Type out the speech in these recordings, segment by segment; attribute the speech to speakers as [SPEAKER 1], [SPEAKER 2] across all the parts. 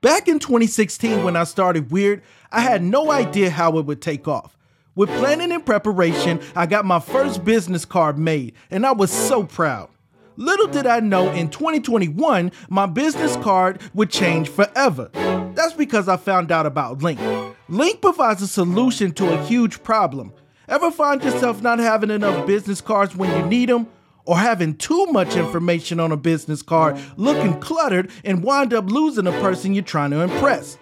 [SPEAKER 1] Back in 2016, when I started Weird, I had no idea how it would take off. With planning and preparation, I got my first business card made, and I was so proud. Little did I know in 2021, my business card would change forever. That's because I found out about Linq. Linq provides a solution to a huge problem. Ever find yourself not having enough business cards when you need them? Or having too much information on a business card, looking cluttered, and wind up losing a person you're trying to impress?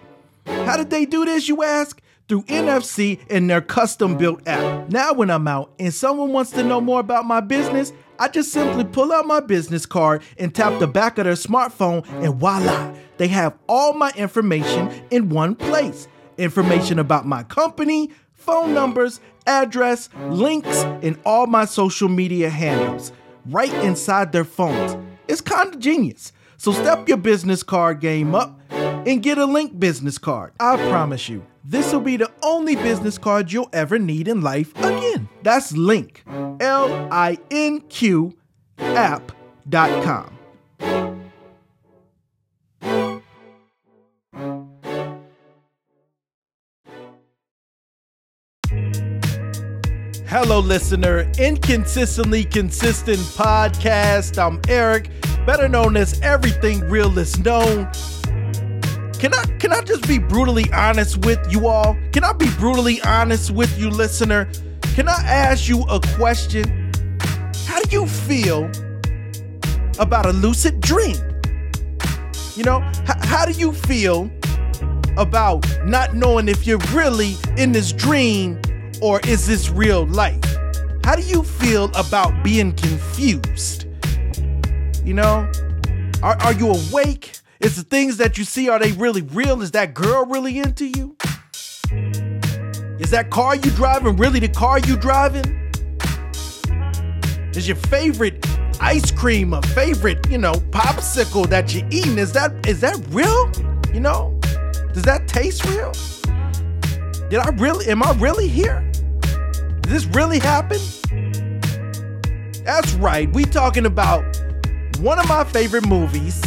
[SPEAKER 1] How did they do this, you ask? Through NFC and their custom built app. Now, when I'm out and someone wants to know more about my business, I just simply pull out my business card and tap the back of their smartphone, and voila, they have all my information in one place. Information about my company, phone numbers, address, links, and all my social media handles right inside their phones. It's kind of genius. So step your business card game up and get a Linq business card. I promise you, this will be the only business card you'll ever need in life again. That's Linq, L I N Q, app.com. Hello, listener. Inconsistently Consistent Podcast. I'm Eric, better known as Everything Real is Known. Can I can I just be brutally honest with you all? Can I be brutally honest with you, listener? Can I ask you a question? How do you feel about a lucid dream? You know, h- how do you feel about not knowing if you're really in this dream or is this real life? How do you feel about being confused? You know, are, are you awake? Is the things that you see, are they really real? Is that girl really into you? Is that car you driving really the car you driving? Is your favorite ice cream a favorite, you know, popsicle that you're eating? Is that is that real? You know? Does that taste real? Did I really am I really here? Did this really happen? That's right, we talking about one of my favorite movies,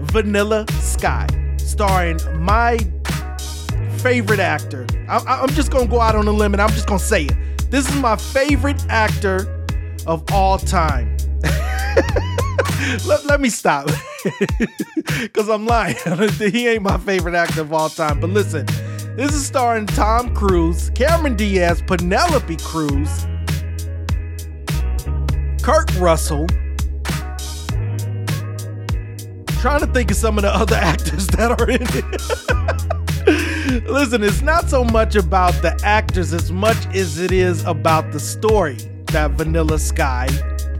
[SPEAKER 1] Vanilla Sky, starring my favorite actor. I, am just gonna go out on a limb and I'm just gonna say it. This is my favorite actor of all time. let, let me stop because I'm lying. he ain't my favorite actor of all time. But listen, this is starring Tom Cruise, Cameron Diaz, Penelope Cruz, Kurt Russell. Trying to think of some of the other actors that are in it. Listen, it's not so much about the actors as much as it is about the story that Vanilla Sky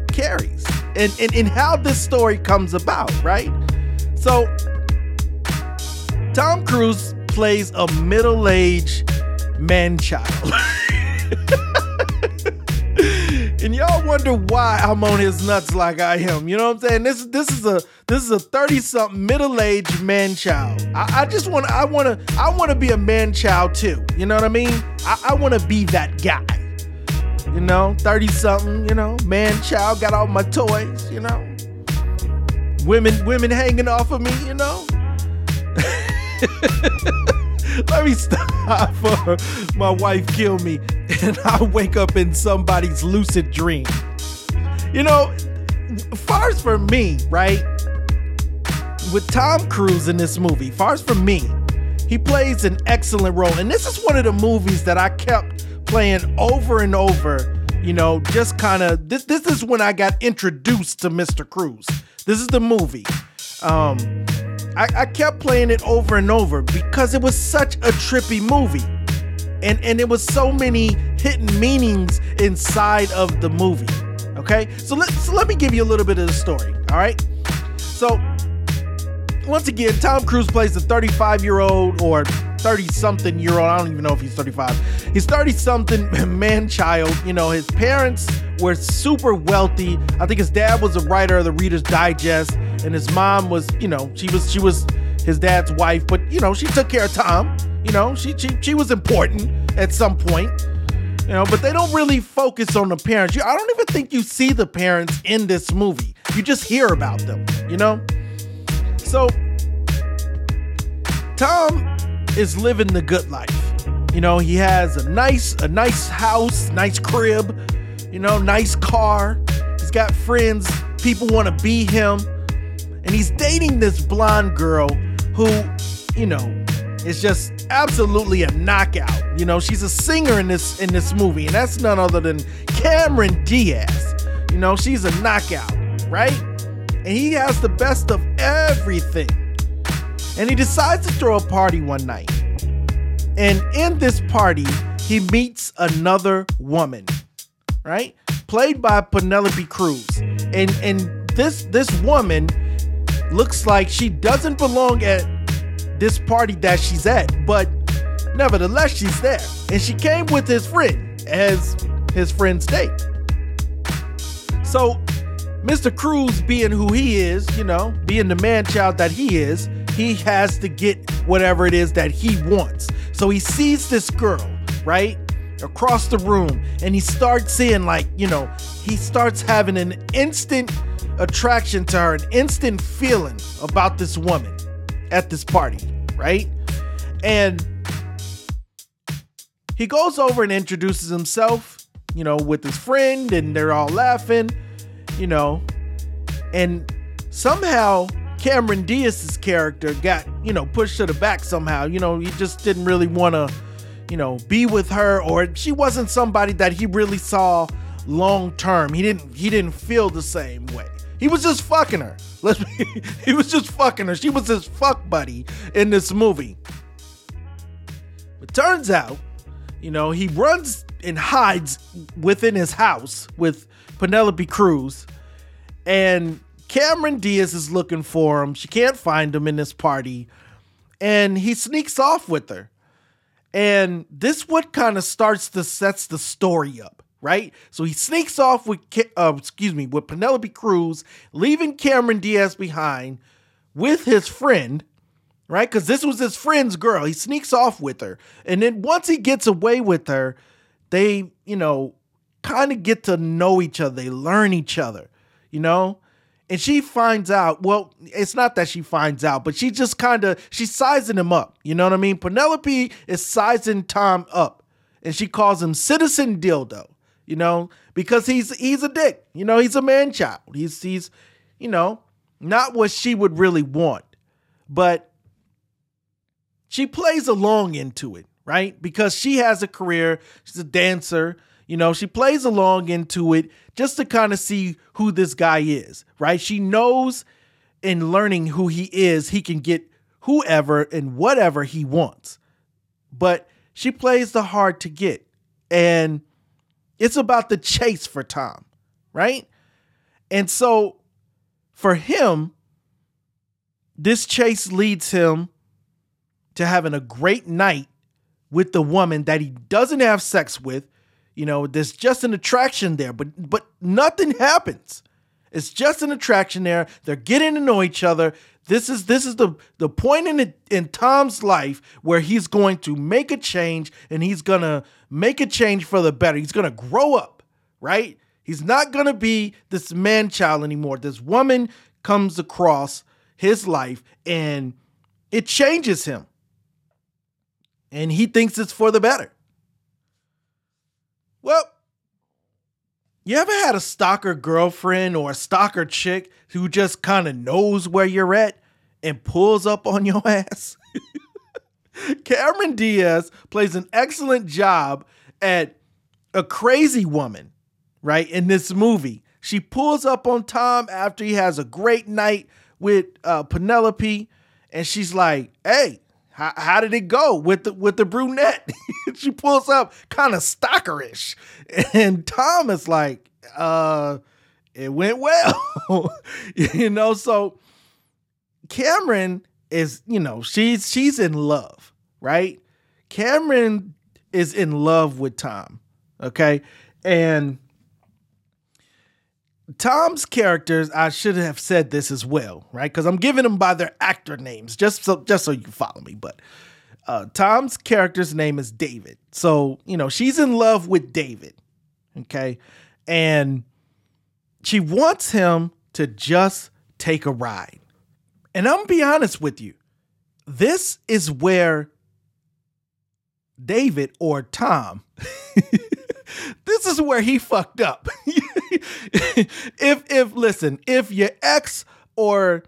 [SPEAKER 1] carries and, and, and how this story comes about, right? So, Tom Cruise plays a middle aged man child. and y'all wonder why I'm on his nuts like I am. You know what I'm saying? This this is a this is a 30 something middle aged man child. I, I just want I want to I want to be a man child too. You know what I mean? I, I want to be that guy. You know, 30 something. You know, man child got all my toys. You know, women women hanging off of me. You know. Let me stop my wife kill me and I wake up in somebody's lucid dream. You know, far as for me, right? With Tom Cruise in this movie, far as for me, he plays an excellent role. And this is one of the movies that I kept playing over and over. You know, just kind of this. This is when I got introduced to Mr. Cruise. This is the movie. Um, I, I kept playing it over and over because it was such a trippy movie. And, and it was so many hidden meanings inside of the movie. Okay, so let, so let me give you a little bit of the story. All right, so once again, Tom Cruise plays a 35 year old or 30 something year old. I don't even know if he's 35. He's 30 something man child. You know, his parents were super wealthy. I think his dad was a writer of the Reader's Digest, and his mom was, you know, she was she was his dad's wife, but you know, she took care of Tom. You know, she she she was important at some point. You know, but they don't really focus on the parents. You, I don't even think you see the parents in this movie. You just hear about them, you know? So Tom is living the good life. You know, he has a nice a nice house, nice crib, you know, nice car. He's got friends, people want to be him. And he's dating this blonde girl who, you know, is just absolutely a knockout. You know, she's a singer in this in this movie, and that's none other than Cameron Diaz. You know, she's a knockout, right? And he has the best of everything. And he decides to throw a party one night. And in this party, he meets another woman, right? Played by Penelope Cruz. And and this this woman looks like she doesn't belong at this party that she's at, but nevertheless, she's there. And she came with his friend as his friend's date. So, Mr. Cruise, being who he is, you know, being the man child that he is, he has to get whatever it is that he wants. So he sees this girl, right? Across the room, and he starts seeing, like, you know, he starts having an instant attraction to her, an instant feeling about this woman at this party, right? And he goes over and introduces himself, you know, with his friend, and they're all laughing, you know. And somehow Cameron Diaz's character got, you know, pushed to the back somehow. You know, he just didn't really want to, you know, be with her, or she wasn't somebody that he really saw long term. He didn't he didn't feel the same way. He was just fucking her. Let's be, he was just fucking her. She was his fuck buddy in this movie. But turns out, you know, he runs and hides within his house with Penelope Cruz. And Cameron Diaz is looking for him. She can't find him in this party. And he sneaks off with her. And this what kind of starts to sets the story up right? So he sneaks off with, uh, excuse me, with Penelope Cruz, leaving Cameron Diaz behind with his friend, right? Because this was his friend's girl. He sneaks off with her. And then once he gets away with her, they, you know, kind of get to know each other. They learn each other, you know? And she finds out, well, it's not that she finds out, but she just kind of, she's sizing him up. You know what I mean? Penelope is sizing Tom up. And she calls him Citizen Dildo you know, because he's he's a dick. You know, he's a man child. He's he's, you know, not what she would really want. But she plays along into it, right? Because she has a career, she's a dancer, you know, she plays along into it just to kind of see who this guy is, right? She knows in learning who he is, he can get whoever and whatever he wants. But she plays the hard to get. And it's about the chase for Tom, right? And so for him, this chase leads him to having a great night with the woman that he doesn't have sex with. You know, there's just an attraction there, but but nothing happens. It's just an attraction there. They're getting to know each other. This is this is the the point in in Tom's life where he's going to make a change and he's gonna make a change for the better. He's gonna grow up, right? He's not gonna be this man child anymore. This woman comes across his life and it changes him, and he thinks it's for the better. Well, you ever had a stalker girlfriend or a stalker chick who just kind of knows where you're at and pulls up on your ass? Cameron Diaz plays an excellent job at a crazy woman, right? In this movie, she pulls up on Tom after he has a great night with uh, Penelope, and she's like, "Hey, how, how did it go with the with the brunette? she pulls up kind of stalkerish. And Tom is like, uh, it went well. you know, so Cameron is, you know, she's she's in love, right? Cameron is in love with Tom. Okay. And Tom's characters, I should have said this as well, right? Because I'm giving them by their actor names, just so just so you follow me. But uh, Tom's character's name is David, so you know she's in love with David, okay, and she wants him to just take a ride. And I'm gonna be honest with you, this is where David or Tom, this is where he fucked up. if if listen, if your ex or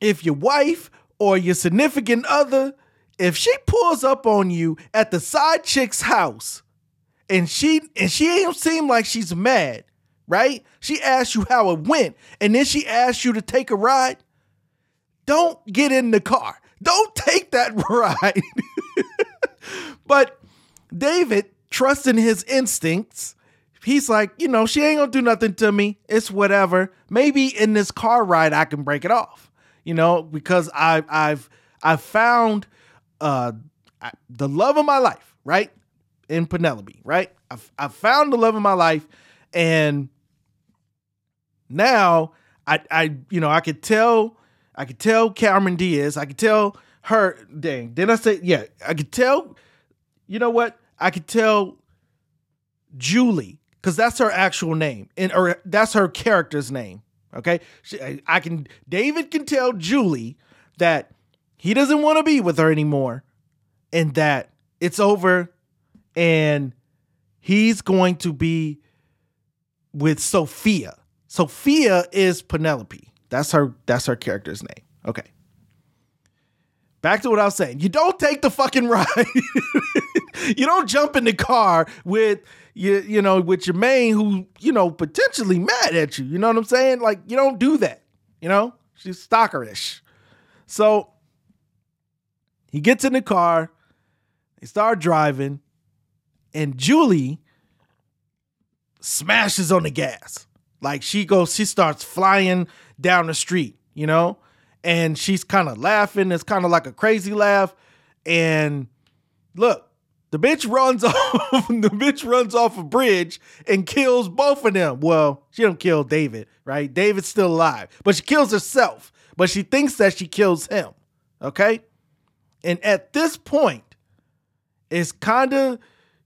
[SPEAKER 1] if your wife or your significant other, if she pulls up on you at the side chick's house and she and she ain't seem like she's mad, right? She asks you how it went, and then she asks you to take a ride. Don't get in the car. Don't take that ride. but David, trusting his instincts, he's like, you know, she ain't gonna do nothing to me. It's whatever. Maybe in this car ride I can break it off. You know, because I I've I've found uh the love of my life, right? In Penelope, right? I've, I've found the love of my life, and now I I you know I could tell I could tell Cameron Diaz, I could tell her. Dang, did I say yeah? I could tell. You know what? I could tell Julie because that's her actual name, and or that's her character's name. Okay, she, I can. David can tell Julie that he doesn't want to be with her anymore, and that it's over, and he's going to be with Sophia. Sophia is Penelope. That's her. That's her character's name. Okay. Back to what I was saying. You don't take the fucking ride. you don't jump in the car with you, you know, with your main who, you know, potentially mad at you. You know what I'm saying? Like, you don't do that. You know? She's stalkerish. So he gets in the car, they start driving, and Julie smashes on the gas. Like she goes, she starts flying down the street, you know? And she's kind of laughing. It's kind of like a crazy laugh. And look, the bitch runs off, the bitch runs off a bridge and kills both of them. Well, she don't kill David, right? David's still alive, but she kills herself. But she thinks that she kills him. Okay? And at this point, it's kind of,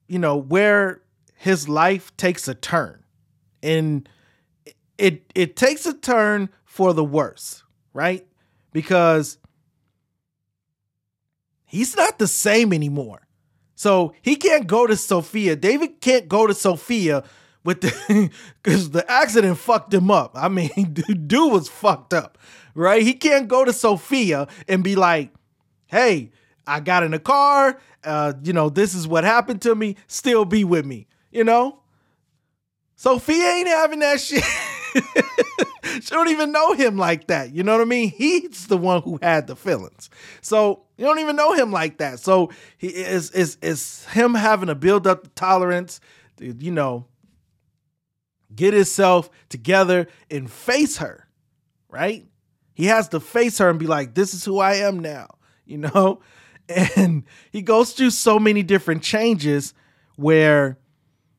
[SPEAKER 1] you know, where his life takes a turn. And it it takes a turn for the worse, right? Because he's not the same anymore. So he can't go to Sophia. David can't go to Sophia with the because the accident fucked him up. I mean, dude was fucked up, right? He can't go to Sophia and be like, "Hey, I got in a car. Uh, you know, this is what happened to me. Still be with me." You know, Sophia ain't having that shit. she don't even know him like that. You know what I mean? He's the one who had the feelings. So you don't even know him like that. So he is is is him having to build up the tolerance, to, you know, get himself together and face her, right? He has to face her and be like, this is who I am now, you know? And he goes through so many different changes where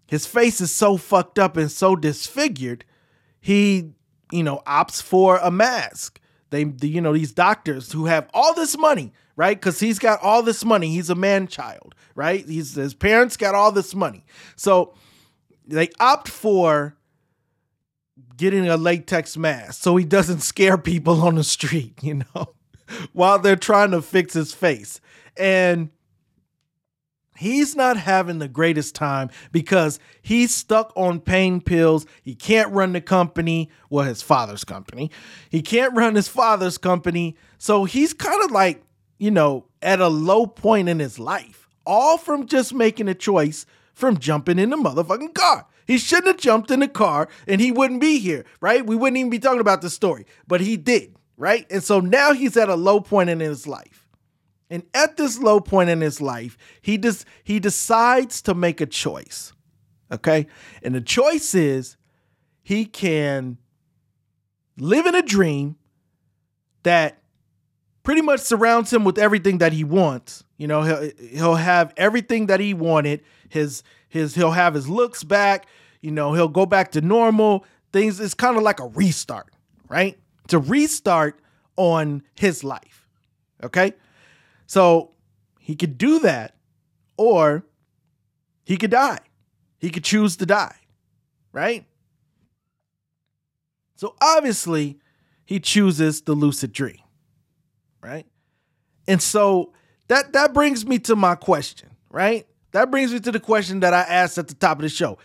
[SPEAKER 1] his face is so fucked up and so disfigured he, you know, opts for a mask. They, the, you know, these doctors who have all this money, right? Because he's got all this money. He's a man child, right? He's his parents got all this money, so they opt for getting a latex mask so he doesn't scare people on the street, you know, while they're trying to fix his face. And he's not having the greatest time because he's stuck on pain pills. He can't run the company, well, his father's company. He can't run his father's company. So he's kind of like, you know, at a low point in his life, all from just making a choice from jumping in the motherfucking car. He shouldn't have jumped in the car and he wouldn't be here, right? We wouldn't even be talking about the story, but he did, right? And so now he's at a low point in his life. And at this low point in his life, he just he decides to make a choice. Okay? And the choice is he can live in a dream that pretty much surrounds him with everything that he wants. You know, he'll he'll have everything that he wanted. His his he'll have his looks back, you know, he'll go back to normal. Things it's kind of like a restart, right? To restart on his life. Okay? So he could do that, or he could die. He could choose to die, right? So obviously, he chooses the lucid dream, right? And so that that brings me to my question, right? That brings me to the question that I asked at the top of the show.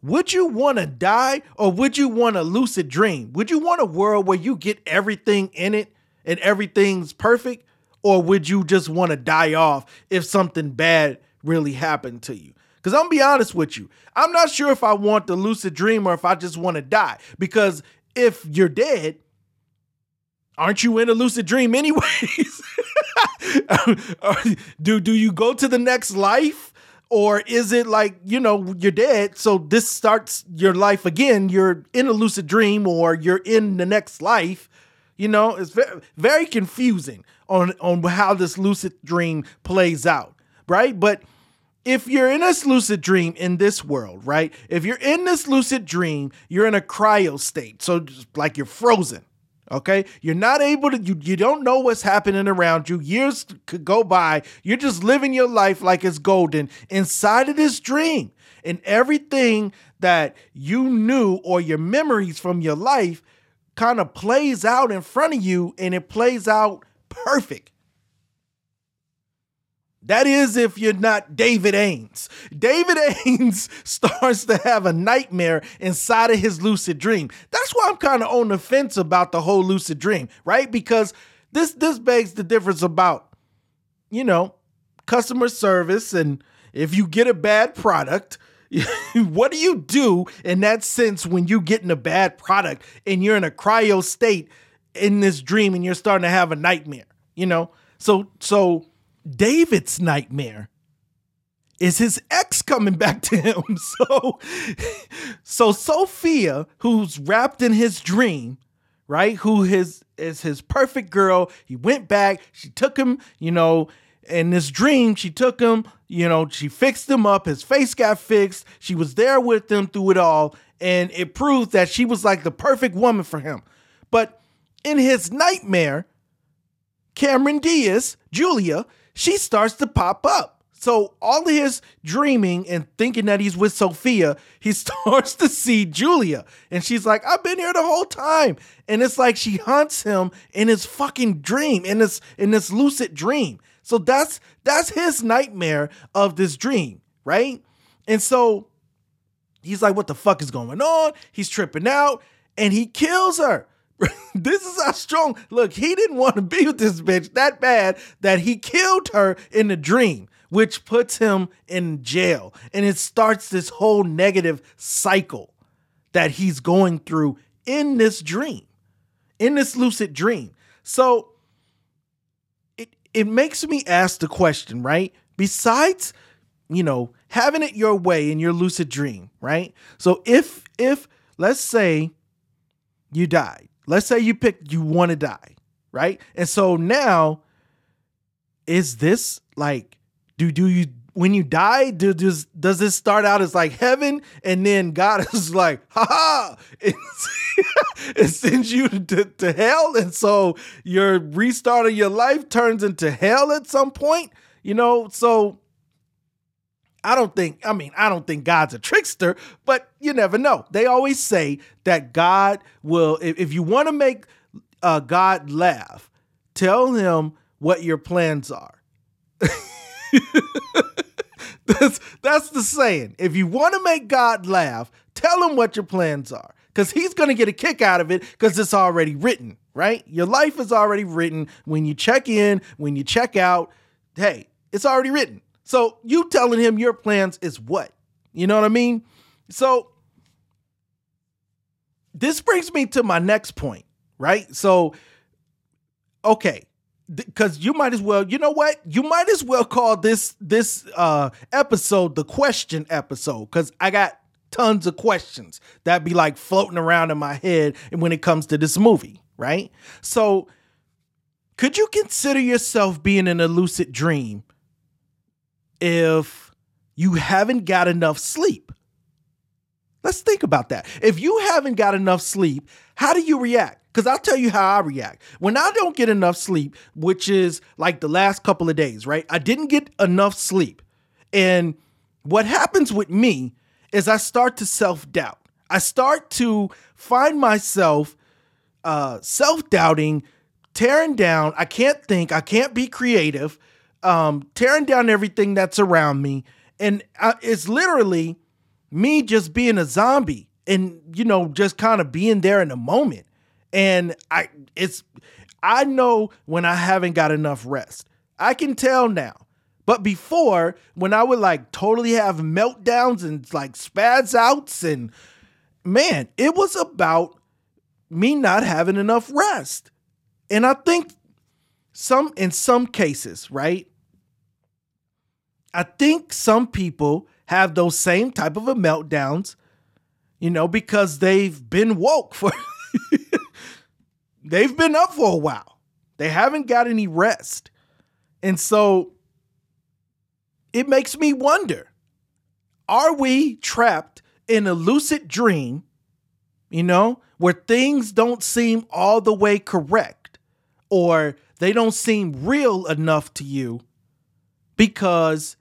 [SPEAKER 1] Would you want to die or would you want a lucid dream? Would you want a world where you get everything in it and everything's perfect? Or would you just want to die off if something bad really happened to you? Because I'm gonna be honest with you, I'm not sure if I want the lucid dream or if I just want to die. Because if you're dead, aren't you in a lucid dream anyways? do do you go to the next life? Or is it like, you know, you're dead, so this starts your life again? You're in a lucid dream or you're in the next life. You know, it's very, very confusing on, on how this lucid dream plays out, right? But if you're in this lucid dream in this world, right? If you're in this lucid dream, you're in a cryo state. So like you're frozen. Okay. You're not able to, you, you don't know what's happening around you. Years could go by. You're just living your life like it's golden inside of this dream. And everything that you knew or your memories from your life kind of plays out in front of you and it plays out perfect. That is if you're not David Aames. David Aames starts to have a nightmare inside of his lucid dream. That's why I'm kind of on the fence about the whole lucid dream, right? Because this this begs the difference about, you know, customer service and if you get a bad product, what do you do in that sense when you get in a bad product and you're in a cryo state in this dream and you're starting to have a nightmare, you know? So so David's nightmare is his ex coming back to him. So, so Sophia, who's wrapped in his dream, right? Who his is his perfect girl. He went back. She took him, you know, in this dream. She took him, you know, she fixed him up. His face got fixed. She was there with him through it all, and it proved that she was like the perfect woman for him. But in his nightmare, Cameron Diaz, Julia, she starts to pop up. So all of his dreaming and thinking that he's with Sophia, he starts to see Julia. And she's like, I've been here the whole time. And it's like she hunts him in his fucking dream, in this in this lucid dream. So that's that's his nightmare of this dream, right? And so he's like, what the fuck is going on? He's tripping out and he kills her. this is how strong. Look, he didn't want to be with this bitch that bad that he killed her in the dream, which puts him in jail. And it starts this whole negative cycle that he's going through in this dream, in this lucid dream. So it it makes me ask the question, right? Besides, you know, having it your way in your lucid dream, right? So if if let's say you died Let's say you pick you want to die, right? And so now is this like do do you when you die, do, does does this start out as like heaven, and then God is like, ha ha, it sends you to, to hell, and so your restart of your life turns into hell at some point, you know? So I don't think, I mean, I don't think God's a trickster, but you never know. They always say that God will, if, if you want to make uh, God laugh, tell him what your plans are. that's, that's the saying. If you want to make God laugh, tell him what your plans are because he's going to get a kick out of it because it's already written, right? Your life is already written. When you check in, when you check out, hey, it's already written. So you telling him your plans is what? You know what I mean? So this brings me to my next point, right? So, okay, because you might as well, you know what? You might as well call this this uh episode the question episode because I got tons of questions that be like floating around in my head when it comes to this movie, right? So, could you consider yourself being in a lucid dream if you haven't got enough sleep. Let's think about that. If you haven't got enough sleep, how do you react? Because I'll tell you how I react. When I don't get enough sleep, which is like the last couple of days, right? I didn't get enough sleep. And what happens with me is I start to self doubt. I start to find myself uh, self doubting tearing down. I can't think. I can't be creative. Um, tearing down everything that's around me, and I, it's literally me just being a zombie and you know just kind of being there in the moment. And I, it's, I know when I haven't got enough rest. I can tell now. But before, when I would like totally have meltdowns and like spaz outs, and man, it was about me not having enough rest. And I think some, in some cases, right? I think some people have those same type of a meltdowns, you know, because they've been woke for, they've been up for a while. They haven't got any rest. And so it makes me wonder are we trapped in a lucid dream, you know, where things don't seem all the way correct or they don't seem real enough to you because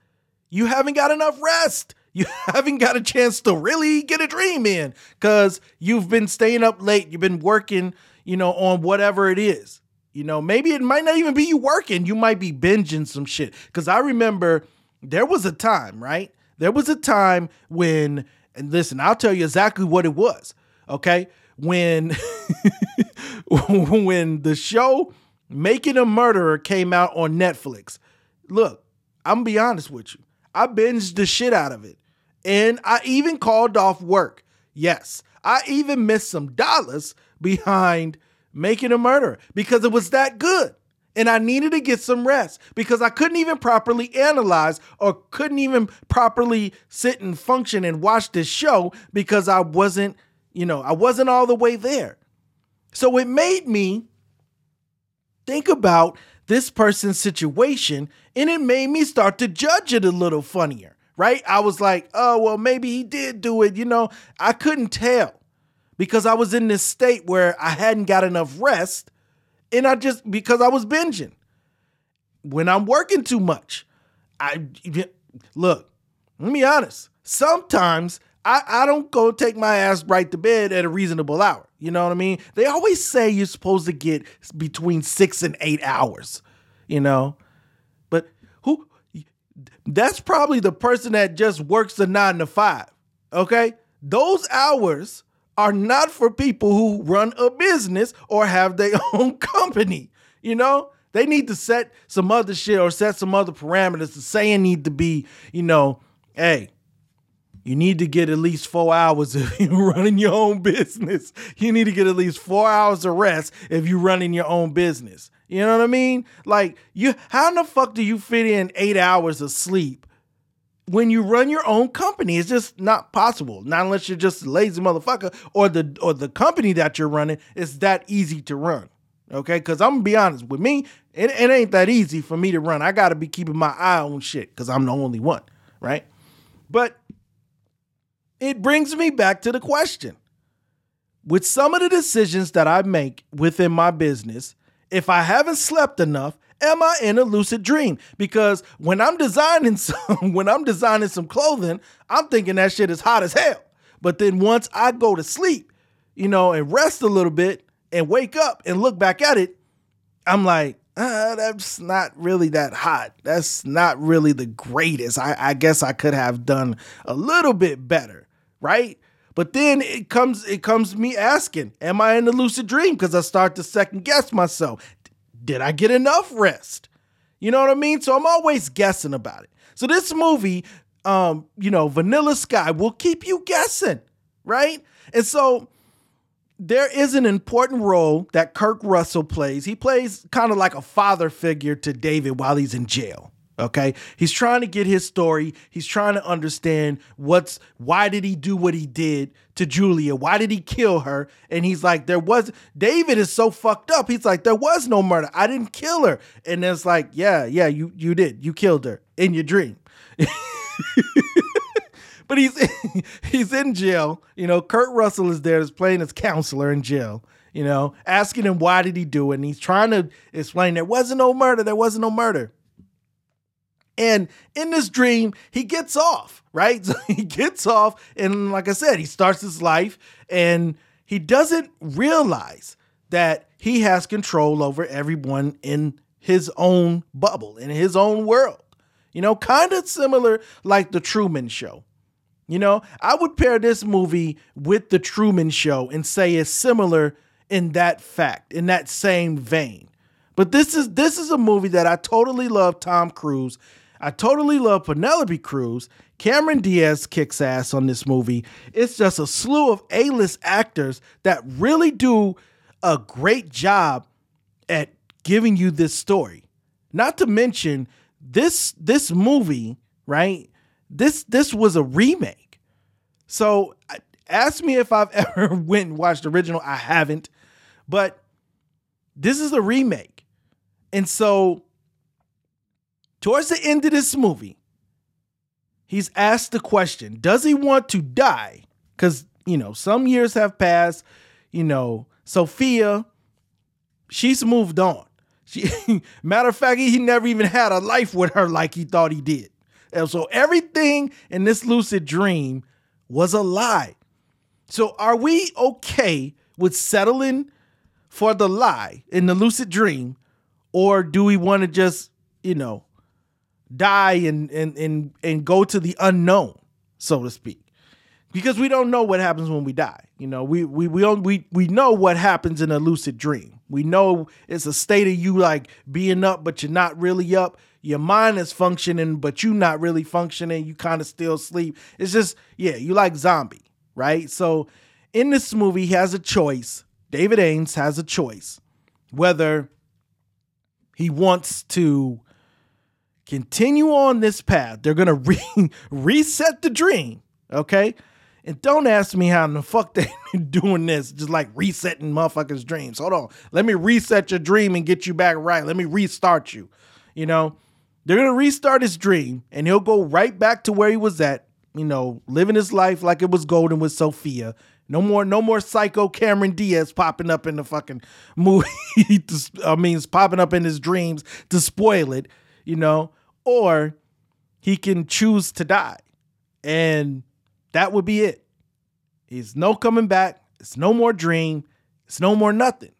[SPEAKER 1] you haven't got enough rest? You haven't got a chance to really get a dream in because you've been staying up late, you've been working, you know, on whatever it is. You know, maybe it might not even be you working. You might be binging some shit. Because I remember there was a time, right? There was a time when, and listen, I'll tell you exactly what it was. Okay, when when the show Making a Murderer came out on Netflix. Look, I'm gonna be honest with you. I binged the shit out of it, and I even called off work. Yes, I even missed some dollars behind Making a Murderer because it was that good and I needed to get some rest because I couldn't even properly analyze or couldn't even properly sit and function and watch this show because I wasn't, you know, I wasn't all the way there. So it made me think about this person's situation and it made me start to judge it a little funnier, right? I was like, oh, well, maybe he did do it. You know, I couldn't tell because I was in this state where I hadn't got enough rest and I just because I was binging. When I'm working too much, I look. Let me be honest. Sometimes I, I don't go take my ass right to bed at a reasonable hour. You know what I mean? They always say you're supposed to get between six and eight hours. You know, but who? That's probably the person that just works the nine to five. Okay, those hours are not for people who run a business or have their own company. You know, they need to set some other shit or set some other parameters. The saying need to be, you know, hey, you need to get at least four hours if you're running your own business. You need to get at least four hours of rest if you're running your own business. You know what I mean? Like you, how in the fuck do you fit in eight hours of sleep when you run your own company. It's just not possible. Not unless you're just a lazy motherfucker or the or the company that you're running is that easy to run. Okay, because I'm gonna be honest with me, it, it ain't that easy for me to run. I gotta be keeping my eye on shit because I'm the only one, right? But it brings me back to the question. With some of the decisions that I make within my business, if I haven't slept enough, am I in a lucid dream? Because when I'm designing some, when I'm designing some clothing, I'm thinking that shit is hot as hell. But then once I go to sleep, you know, and rest a little bit and wake up and look back at it, I'm like, uh, that's not really that hot. That's not really the greatest. I, I guess I could have done a little bit better, right? But then it comes it comes me asking, am I in a lucid dream? Because I start to second guess myself did I get enough rest? You know what I mean? So I'm always guessing about it. So this movie, um, you know, Vanilla Sky will keep you guessing, right? And so there is an important role that Kurt Russell plays. He plays kind of like a father figure to David while he's in jail. Okay. He's trying to get his story. He's trying to understand what's why did he do what he did to Julia? Why did he kill her? And he's like, there was David is so fucked up. He's like, there was no murder. I didn't kill her. And it's like, yeah, yeah, you you did. You killed her in your dream. but he's he's in jail. You know, Kurt Russell is there, is playing his counselor in jail. You know, asking him why did he do it, and he's trying to explain there wasn't no murder. There wasn't no murder. And in this dream, he gets off, right? So he gets off, and like I said, he starts his life, and he doesn't realize that he has control over everyone in his own bubble, in his own world. You know, kind of similar like the Truman Show. You know, I would pair this movie with the Truman Show and say it's similar in that fact, in that same vein. But this is this is a movie that I totally love Tom Cruise. I totally love Penelope Cruz. Cameron Diaz kicks ass on this movie. It's just a slew of A-list actors that really do a great job at giving you this story. Not to mention this this movie, right? This this was a remake. So ask me if I've ever went and watched the original. I haven't, but this is a remake. And so towards the end of this movie, he's asked the question, does he want to die? Cuz you know, some years have passed, you know, Sophia she's moved on. She, matter of fact, he never even had a life with her like he thought he did. And so everything in this lucid dream was a lie. So are we okay with settling for the lie in the lucid dream? Or do we want to just, you know, die and and and and go to the unknown, so to speak? Because we don't know what happens when we die. You know, we we we we we know what happens in a lucid dream. We know it's a state of you like being up, but you're not really up. Your mind is functioning, but you're not really functioning. You kind of still sleep. It's just, yeah, you like zombie, right? So in this movie, he has a choice. David Aames has a choice whether he wants to continue on this path. They're to re- reset the dream, okay? And don't ask me how in the fuck they doing this, just like resetting motherfuckers' dreams. Hold on. Let me reset your dream and get you back right. Let me restart you. You know, they're gonna restart his dream and he'll go right back to where he was at, you know, living his life like it was golden with Sophia. No more, no more psycho Cameron Diaz popping up in the fucking movie. I mean, it's popping up in his dreams to spoil it, you know, or he can choose to die. And that would be it. He's no coming back. It's no more dream. It's no more nothing.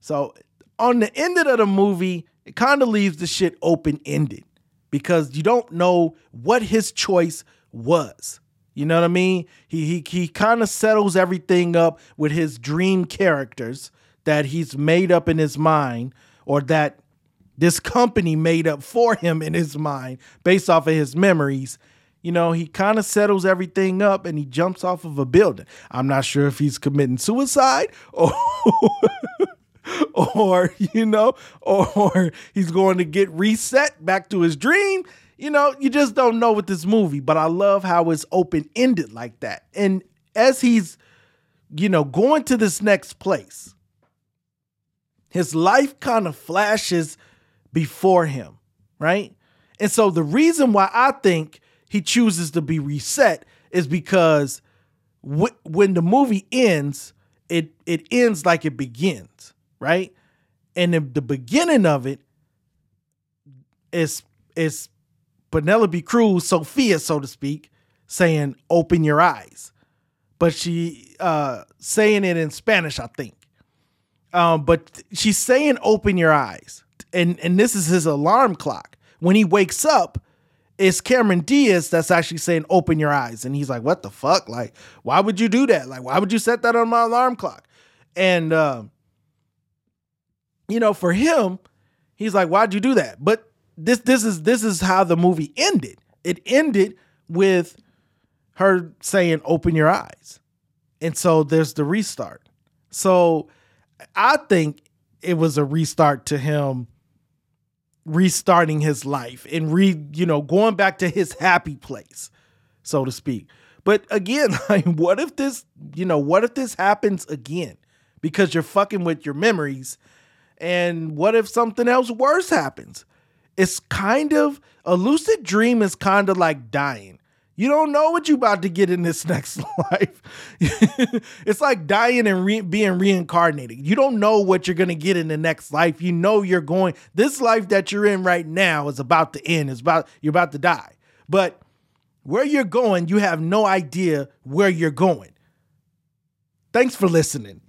[SPEAKER 1] So on the end of the movie, it kind of leaves the shit open ended because you don't know what his choice was. You know what I mean? He he he kind of settles everything up with his dream characters that he's made up in his mind or that this company made up for him in his mind based off of his memories you know, he kind of settles everything up and he jumps off of a building. I'm not sure if he's committing suicide or or you know, or he's going to get reset back to his dream. You know, you just don't know with this movie, but I love how it's open-ended like that. And as he's you know, going to this next place, his life kind of flashes before him, right? And so the reason why I think he chooses to be reset is because wh- when the movie ends, it it ends like it begins, right? And the, the beginning of it is is Penelope Cruz, Sophia, so to speak, saying "Open your eyes," but she uh, saying it in Spanish, I think. Um, but she's saying "Open your eyes," and and this is his alarm clock. When he wakes up, it's Cameron Diaz that's actually saying, open your eyes. And he's like, what the fuck? Like, why would you do that? Like, why would you set that on my alarm clock? And, uh, you know, for him, he's like, why'd you do that? But this, this is, this is how the movie ended. It ended with her saying, open your eyes. And so there's the restart. So I think it was a restart to him restarting his life and re you know going back to his happy place so to speak. But again like what if this you know what if this happens again? Because you're fucking with your memories and what if something else worse happens? It's kind of a lucid dream is kind of like dying you don't know what you about to get in this next life. it's like dying and re- being reincarnated. You don't know what you're going to get in the next life. You know you're going this life that you're in right now is about to end. It's about you're about to die. But where you're going, you have no idea where you're going. Thanks for listening.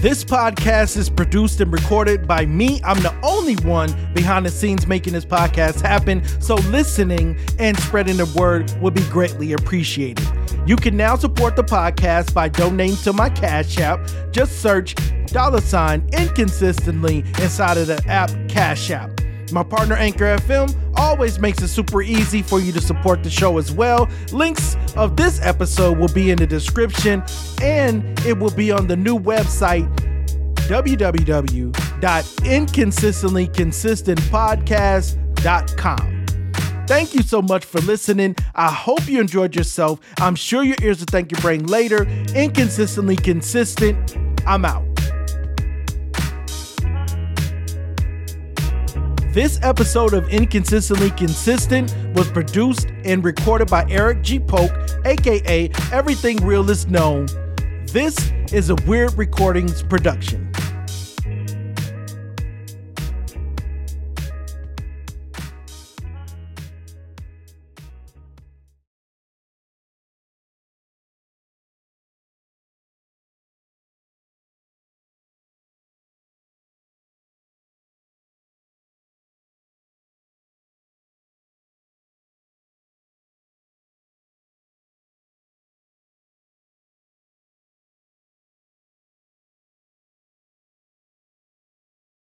[SPEAKER 1] This podcast is produced and recorded by me. I'm the only one behind the scenes making this podcast happen. So listening and spreading the word would be greatly appreciated. You can now support the podcast by donating to my Cash App. Just search dollar sign inconsistently inside of the app Cash App. My partner Anchor FM always makes it super easy for you to support the show as well. Links of this episode will be in the description and it will be on the new website www.inconsistentlyconsistentpodcast.com. Thank you so much for listening. I hope you enjoyed yourself. I'm sure your ears will thank your brain later. Inconsistently consistent. I'm out. This episode of Inconsistently Consistent was produced and recorded by Eric G. Polk, aka Everything Real is Known. This is a Weird Recordings production.